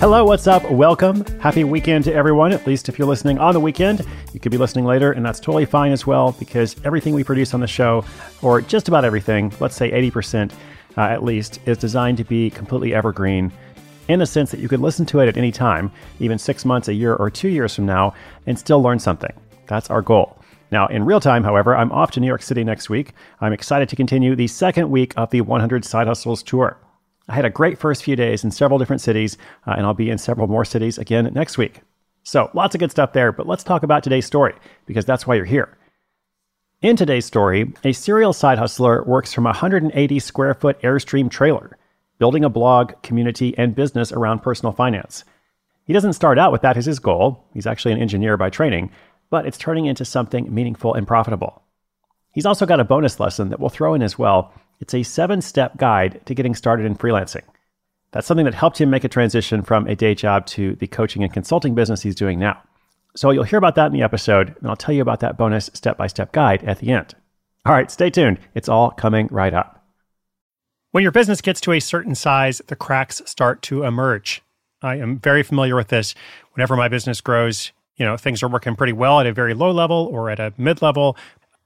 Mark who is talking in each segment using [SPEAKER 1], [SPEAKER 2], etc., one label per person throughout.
[SPEAKER 1] Hello, what's up? Welcome. Happy weekend to everyone, at least if you're listening on the weekend. You could be listening later, and that's totally fine as well because everything we produce on the show, or just about everything, let's say 80% uh, at least, is designed to be completely evergreen in the sense that you could listen to it at any time, even six months, a year, or two years from now, and still learn something. That's our goal. Now, in real time, however, I'm off to New York City next week. I'm excited to continue the second week of the 100 Side Hustles Tour. I had a great first few days in several different cities, uh, and I'll be in several more cities again next week. So, lots of good stuff there, but let's talk about today's story, because that's why you're here. In today's story, a serial side hustler works from a 180 square foot Airstream trailer, building a blog, community, and business around personal finance. He doesn't start out with that as his goal, he's actually an engineer by training, but it's turning into something meaningful and profitable. He's also got a bonus lesson that we'll throw in as well it's a seven step guide to getting started in freelancing. That's something that helped him make a transition from a day job to the coaching and consulting business he's doing now. So you'll hear about that in the episode, and I'll tell you about that bonus step by step guide at the end. All right, stay tuned. It's all coming right up. When your business gets to a certain size, the cracks start to emerge. I am very familiar with this. Whenever my business grows, you know, things are working pretty well at a very low level or at a mid level,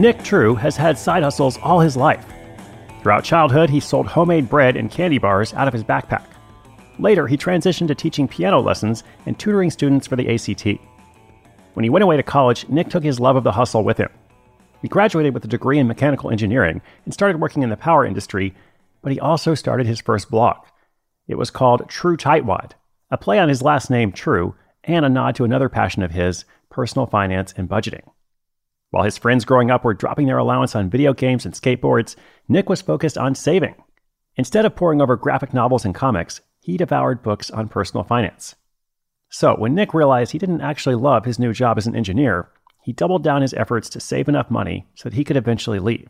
[SPEAKER 1] Nick True has had side hustles all his life. Throughout childhood, he sold homemade bread and candy bars out of his backpack. Later, he transitioned to teaching piano lessons and tutoring students for the ACT. When he went away to college, Nick took his love of the hustle with him. He graduated with a degree in mechanical engineering and started working in the power industry, but he also started his first blog. It was called True Tightwad, a play on his last name, True, and a nod to another passion of his, personal finance and budgeting. While his friends growing up were dropping their allowance on video games and skateboards, Nick was focused on saving. Instead of poring over graphic novels and comics, he devoured books on personal finance. So, when Nick realized he didn't actually love his new job as an engineer, he doubled down his efforts to save enough money so that he could eventually leave,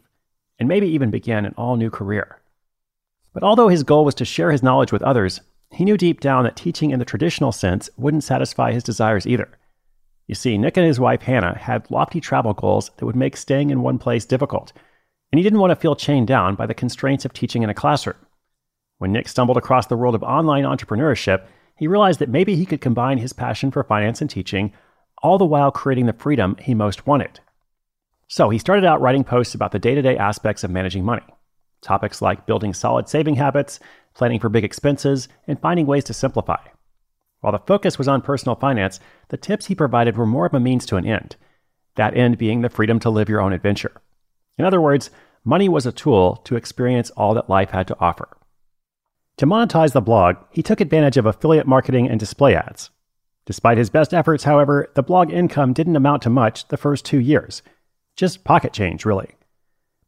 [SPEAKER 1] and maybe even begin an all new career. But although his goal was to share his knowledge with others, he knew deep down that teaching in the traditional sense wouldn't satisfy his desires either. You see, Nick and his wife Hannah had lofty travel goals that would make staying in one place difficult, and he didn't want to feel chained down by the constraints of teaching in a classroom. When Nick stumbled across the world of online entrepreneurship, he realized that maybe he could combine his passion for finance and teaching, all the while creating the freedom he most wanted. So he started out writing posts about the day to day aspects of managing money. topics like building solid saving habits, planning for big expenses, and finding ways to simplify. While the focus was on personal finance, the tips he provided were more of a means to an end, that end being the freedom to live your own adventure. In other words, money was a tool to experience all that life had to offer. To monetize the blog, he took advantage of affiliate marketing and display ads. Despite his best efforts, however, the blog income didn't amount to much the first two years. Just pocket change, really.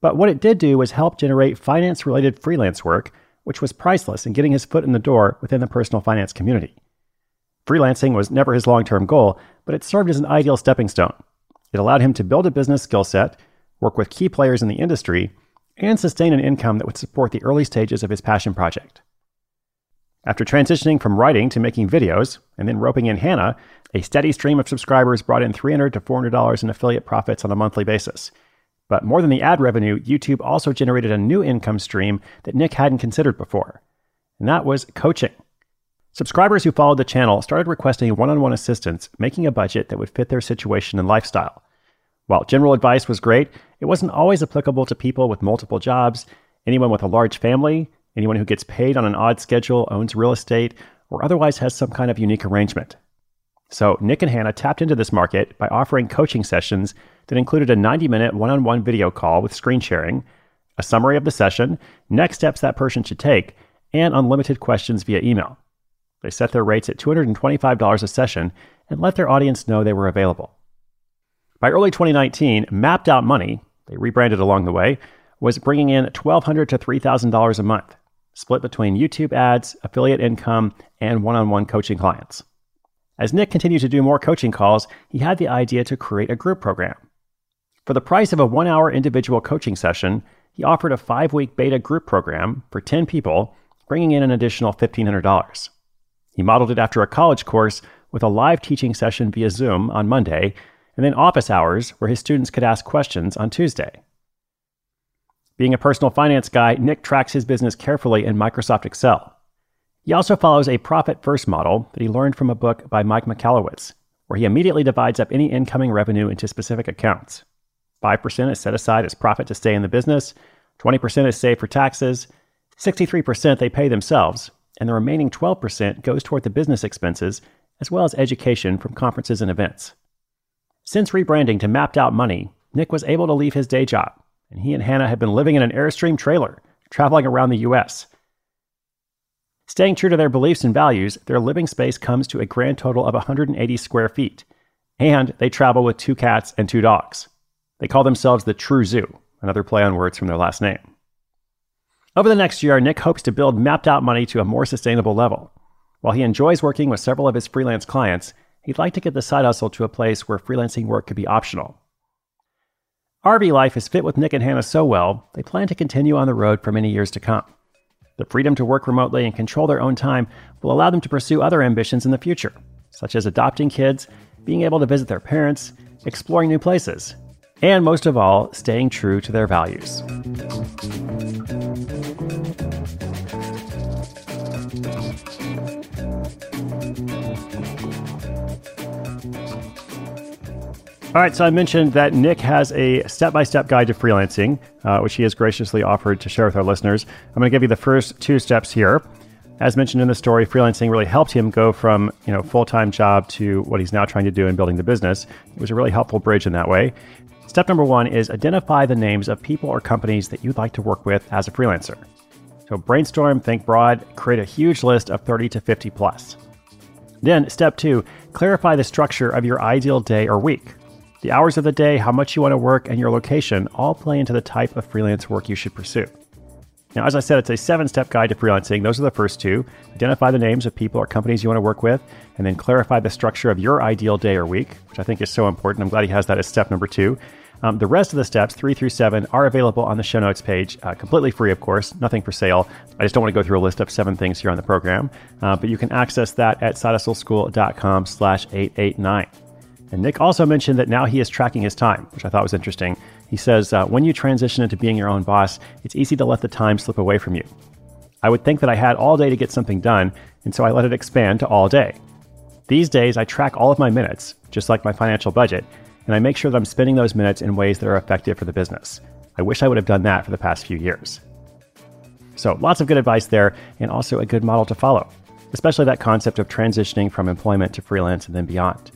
[SPEAKER 1] But what it did do was help generate finance related freelance work, which was priceless in getting his foot in the door within the personal finance community. Freelancing was never his long term goal, but it served as an ideal stepping stone. It allowed him to build a business skill set, work with key players in the industry, and sustain an income that would support the early stages of his passion project. After transitioning from writing to making videos, and then roping in Hannah, a steady stream of subscribers brought in $300 to $400 in affiliate profits on a monthly basis. But more than the ad revenue, YouTube also generated a new income stream that Nick hadn't considered before, and that was coaching. Subscribers who followed the channel started requesting one on one assistance, making a budget that would fit their situation and lifestyle. While general advice was great, it wasn't always applicable to people with multiple jobs, anyone with a large family, anyone who gets paid on an odd schedule, owns real estate, or otherwise has some kind of unique arrangement. So, Nick and Hannah tapped into this market by offering coaching sessions that included a 90 minute one on one video call with screen sharing, a summary of the session, next steps that person should take, and unlimited questions via email. They set their rates at $225 a session and let their audience know they were available. By early 2019, Mapped Out Money, they rebranded along the way, was bringing in $1,200 to $3,000 a month split between YouTube ads, affiliate income, and one on one coaching clients. As Nick continued to do more coaching calls, he had the idea to create a group program. For the price of a one hour individual coaching session, he offered a five week beta group program for 10 people, bringing in an additional $1,500. He modeled it after a college course with a live teaching session via Zoom on Monday, and then office hours where his students could ask questions on Tuesday. Being a personal finance guy, Nick tracks his business carefully in Microsoft Excel. He also follows a profit first model that he learned from a book by Mike Michalowicz, where he immediately divides up any incoming revenue into specific accounts. 5% is set aside as profit to stay in the business, 20% is saved for taxes, 63% they pay themselves, and the remaining 12% goes toward the business expenses as well as education from conferences and events. Since rebranding to Mapped Out Money, Nick was able to leave his day job and he and Hannah had been living in an Airstream trailer, traveling around the US. Staying true to their beliefs and values, their living space comes to a grand total of 180 square feet, and they travel with two cats and two dogs. They call themselves the True Zoo, another play on words from their last name. Over the next year, Nick hopes to build mapped out money to a more sustainable level. While he enjoys working with several of his freelance clients, he'd like to get the side hustle to a place where freelancing work could be optional. RV life has fit with Nick and Hannah so well, they plan to continue on the road for many years to come. The freedom to work remotely and control their own time will allow them to pursue other ambitions in the future, such as adopting kids, being able to visit their parents, exploring new places, and most of all, staying true to their values. All right, so I mentioned that Nick has a step by step guide to freelancing, uh, which he has graciously offered to share with our listeners. I'm going to give you the first two steps here. As mentioned in the story, freelancing really helped him go from you know full time job to what he's now trying to do in building the business. It was a really helpful bridge in that way. Step number one is identify the names of people or companies that you'd like to work with as a freelancer. So brainstorm, think broad, create a huge list of 30 to 50 plus. Then, step two, clarify the structure of your ideal day or week. The hours of the day, how much you want to work, and your location all play into the type of freelance work you should pursue. Now, as I said, it's a seven step guide to freelancing. Those are the first two. Identify the names of people or companies you want to work with, and then clarify the structure of your ideal day or week, which I think is so important. I'm glad he has that as step number two. Um, the rest of the steps, three through seven, are available on the show notes page, uh, completely free, of course, nothing for sale. I just don't want to go through a list of seven things here on the program, uh, but you can access that at sidehustleschool.com slash 889. And Nick also mentioned that now he is tracking his time, which I thought was interesting. He says, uh, when you transition into being your own boss, it's easy to let the time slip away from you. I would think that I had all day to get something done, and so I let it expand to all day. These days, I track all of my minutes, just like my financial budget, and I make sure that I'm spending those minutes in ways that are effective for the business. I wish I would have done that for the past few years. So, lots of good advice there, and also a good model to follow, especially that concept of transitioning from employment to freelance and then beyond.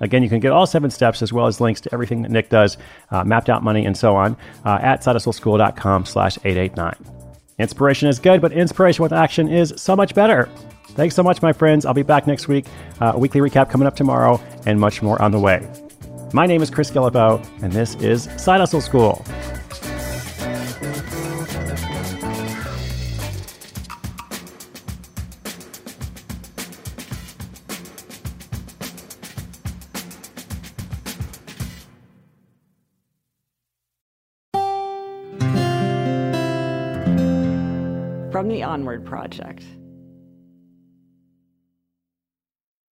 [SPEAKER 1] Again, you can get all seven steps as well as links to everything that Nick does, uh, mapped out money, and so on uh, at sidehustleschool.com slash 889. Inspiration is good, but inspiration with action is so much better. Thanks so much, my friends. I'll be back next week. Uh, weekly recap coming up tomorrow, and much more on the way. My name is Chris Guillebeau, and this is Side Hustle School.
[SPEAKER 2] From the Onward Project.